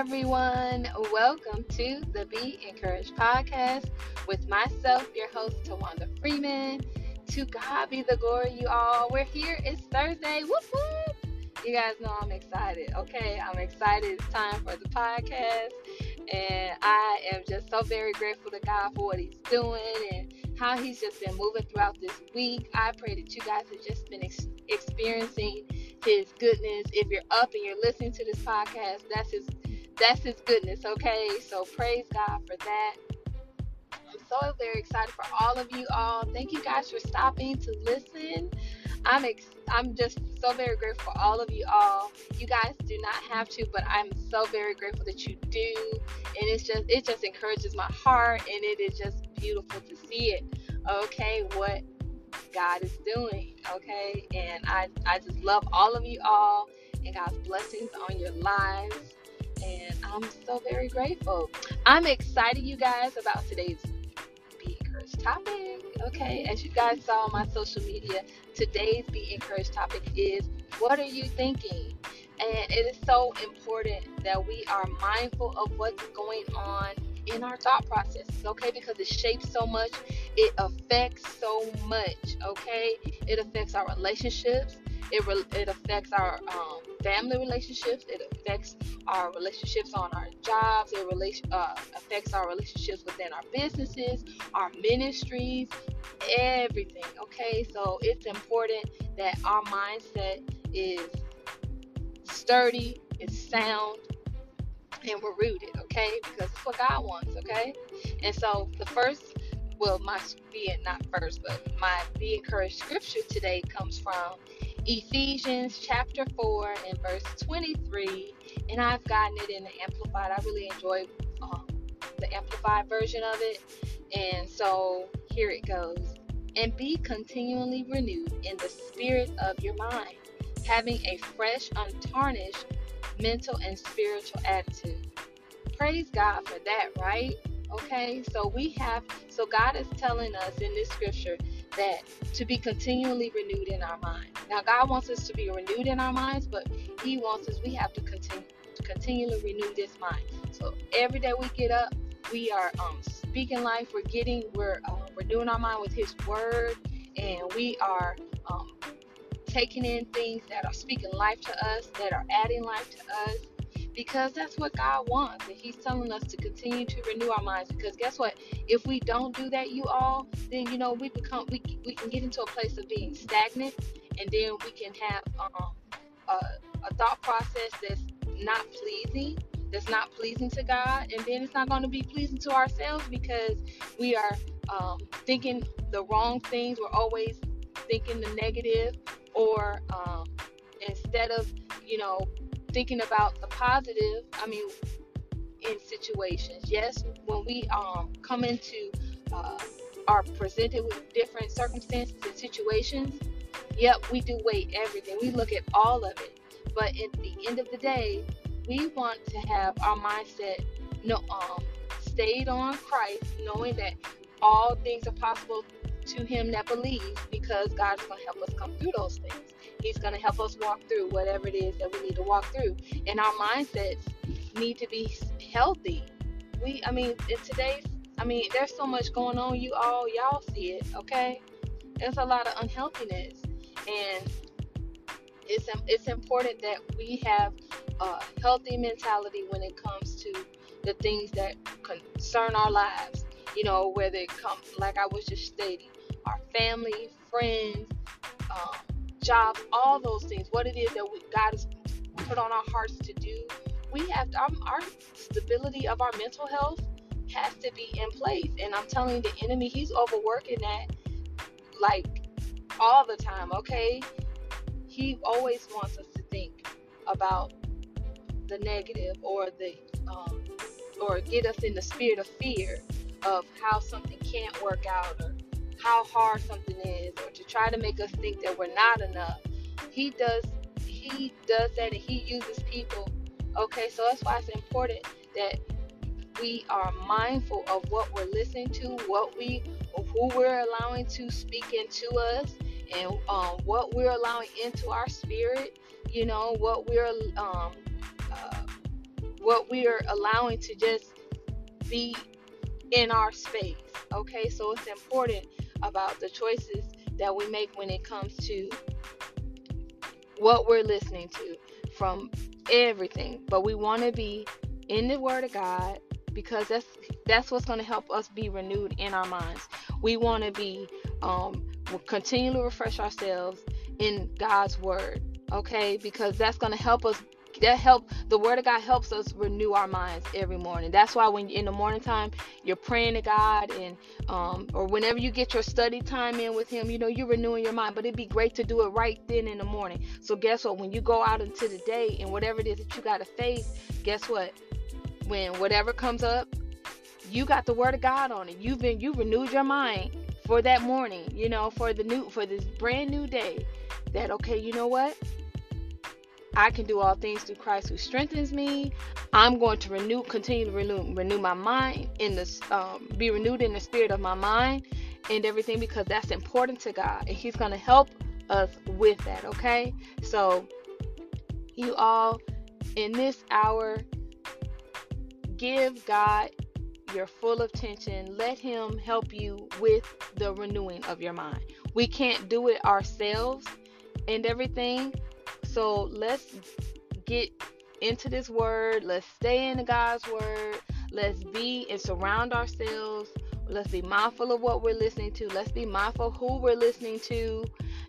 everyone. Welcome to the Be Encouraged podcast with myself, your host, Tawanda Freeman. To God be the glory, you all. We're here. It's Thursday. Whoop whoop. You guys know I'm excited. Okay, I'm excited. It's time for the podcast, and I am just so very grateful to God for what He's doing and how He's just been moving throughout this week. I pray that you guys have just been ex- experiencing His goodness. If you're up and you're listening to this podcast, that's His that's His goodness. Okay, so praise God for that. I'm so very excited for all of you all. Thank you guys for stopping to listen. I'm ex- I'm just so very grateful for all of you all. You guys do not have to, but I'm so very grateful that you do. And it's just it just encourages my heart and it is just beautiful to see it. Okay, what God is doing. Okay, and I I just love all of you all and God's blessings on your lives. And I'm so very grateful. I'm excited, you guys, about today's Be Encouraged topic. Okay, as you guys saw on my social media, today's Be Encouraged topic is What are you thinking? And it is so important that we are mindful of what's going on in our thought processes, okay? Because it shapes so much, it affects so much, okay? It affects our relationships, it, re- it affects our um, family relationships, it affects our relationships on our jobs, it relation, uh, affects our relationships within our businesses, our ministries, everything, okay? So it's important that our mindset is sturdy, it's sound, and we're rooted, okay? Because it's what God wants, okay? And so the first, well, my be not first, but my be encouraged scripture today comes from Ephesians chapter 4 and verse 23. And I've gotten it in the Amplified. I really enjoy um, the Amplified version of it. And so here it goes. And be continually renewed in the spirit of your mind, having a fresh, untarnished mental and spiritual attitude. Praise God for that, right? Okay, so we have, so God is telling us in this scripture that to be continually renewed in our mind. Now, God wants us to be renewed in our minds, but He wants us, we have to continue to continually renew this mind. So every day we get up, we are um, speaking life. We're getting, we're uh, renewing our mind with His Word, and we are um, taking in things that are speaking life to us, that are adding life to us, because that's what God wants. And He's telling us to continue to renew our minds. Because guess what? If we don't do that, you all, then you know we become we we can get into a place of being stagnant, and then we can have um, a, a thought process that's not pleasing. That's not pleasing to God, and then it's not going to be pleasing to ourselves because we are um, thinking the wrong things. We're always thinking the negative, or um, instead of you know thinking about the positive i mean in situations. Yes when we um, come into uh, are presented with different circumstances and situations yep we do weigh everything. We look at all of it. But at the end of the day we want to have our mindset no um stayed on christ knowing that all things are possible to him that believes because God's to help us come through those things. He's going to help us walk through whatever it is that we need to walk through. And our mindsets need to be healthy. We, I mean, in today's, I mean, there's so much going on. You all, y'all see it, okay? There's a lot of unhealthiness. And it's, it's important that we have a healthy mentality when it comes to the things that concern our lives you know, whether it comes, like I was just stating, our family, friends, um, jobs, all those things, what it is that we, God has put on our hearts to do, we have um, our stability of our mental health has to be in place. And I'm telling the enemy, he's overworking that like all the time, okay? He always wants us to think about the negative or the um, or get us in the spirit of fear of how something can't work out or how hard something is or to try to make us think that we're not enough. He does he does that and he uses people. Okay, so that's why it's important that we are mindful of what we're listening to, what we who we're allowing to speak into us and um, what we're allowing into our spirit, you know, what we're um, uh, what we are allowing to just be in our space. Okay, so it's important about the choices that we make when it comes to what we're listening to from everything. But we want to be in the Word of God because that's that's what's going to help us be renewed in our minds. We want to be um, continually refresh ourselves in God's Word. Okay, because that's going to help us that help the word of god helps us renew our minds every morning. That's why when in the morning time you're praying to god and um, or whenever you get your study time in with him you know you're renewing your mind. But it'd be great to do it right then in the morning. So guess what? When you go out into the day and whatever it is that you got to face guess what? When whatever comes up you got the word of god on it. You've been you renewed your mind for that morning you know for the new for this brand new day that okay you know what I can do all things through Christ who strengthens me. I'm going to renew, continue to renew, renew my mind in this, um, be renewed in the spirit of my mind and everything because that's important to God, and He's going to help us with that. Okay, so you all in this hour, give God your full attention. Let Him help you with the renewing of your mind. We can't do it ourselves and everything so let's get into this word. Let's stay in God's word. Let's be and surround ourselves. Let's be mindful of what we're listening to. Let's be mindful who we're listening to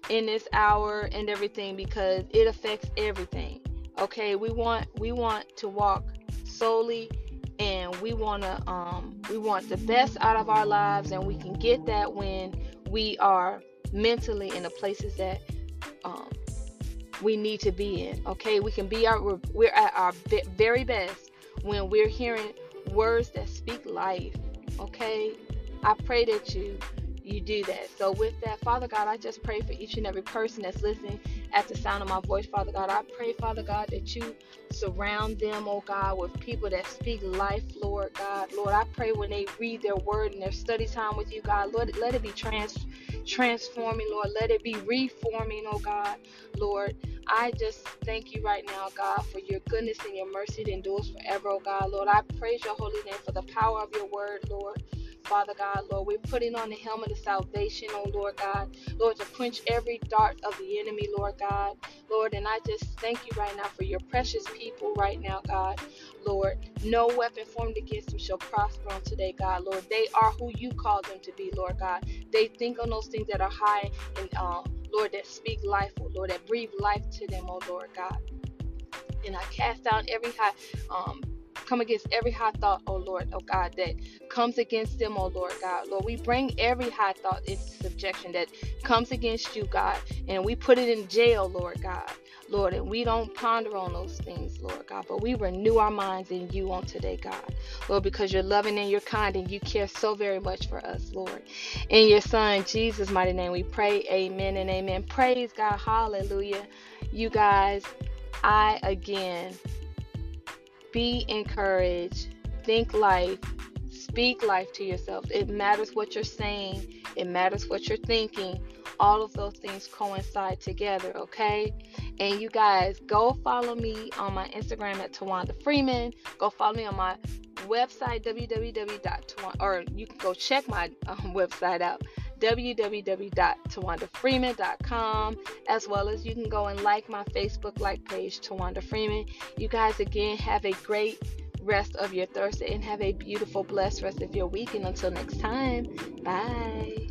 in this hour and everything because it affects everything. Okay, we want we want to walk solely and we want to um we want the best out of our lives and we can get that when we are mentally in the places that um we need to be in. Okay, we can be our we're at our very best when we're hearing words that speak life. Okay, I pray that you you do that. So with that, Father God, I just pray for each and every person that's listening at the sound of my voice, Father God. I pray, Father God, that you surround them, oh God, with people that speak life, Lord God. Lord, I pray when they read their word and their study time with you, God, Lord, let it be trans transforming, Lord. Let it be reforming, oh God, Lord. I just thank you right now, God, for your goodness and your mercy that endures forever, oh God, Lord. I praise your holy name for the power of your word, Lord. Father God, Lord. We're putting on the helmet of salvation, oh Lord God. Lord, to quench every dart of the enemy, Lord God. Lord, and I just thank you right now for your precious people right now, God. Lord, no weapon formed against them shall prosper on today, God. Lord, they are who you call them to be, Lord God. They think on those things that are high and um, Lord, that speak life, oh Lord, that breathe life to them, oh Lord God. And I cast down every high um, come against every high thought, oh Lord, oh God, that comes against them, oh Lord God. Lord, we bring every high thought into subjection that comes against you, God, and we put it in jail, Lord God. Lord, and we don't ponder on those things, Lord God, but we renew our minds in you on today, God. Lord, because you're loving and you're kind and you care so very much for us, Lord. In your Son, Jesus' mighty name, we pray, amen and amen. Praise God, hallelujah. You guys, I again be encouraged. Think life. Speak life to yourself. It matters what you're saying, it matters what you're thinking. All of those things coincide together, okay? And you guys, go follow me on my Instagram at Tawanda Freeman. Go follow me on my website, www.tawanda, or you can go check my um, website out, www.tawandafreeman.com, as well as you can go and like my Facebook like page, Tawanda Freeman. You guys, again, have a great rest of your Thursday and have a beautiful, blessed rest of your week. And until next time, bye.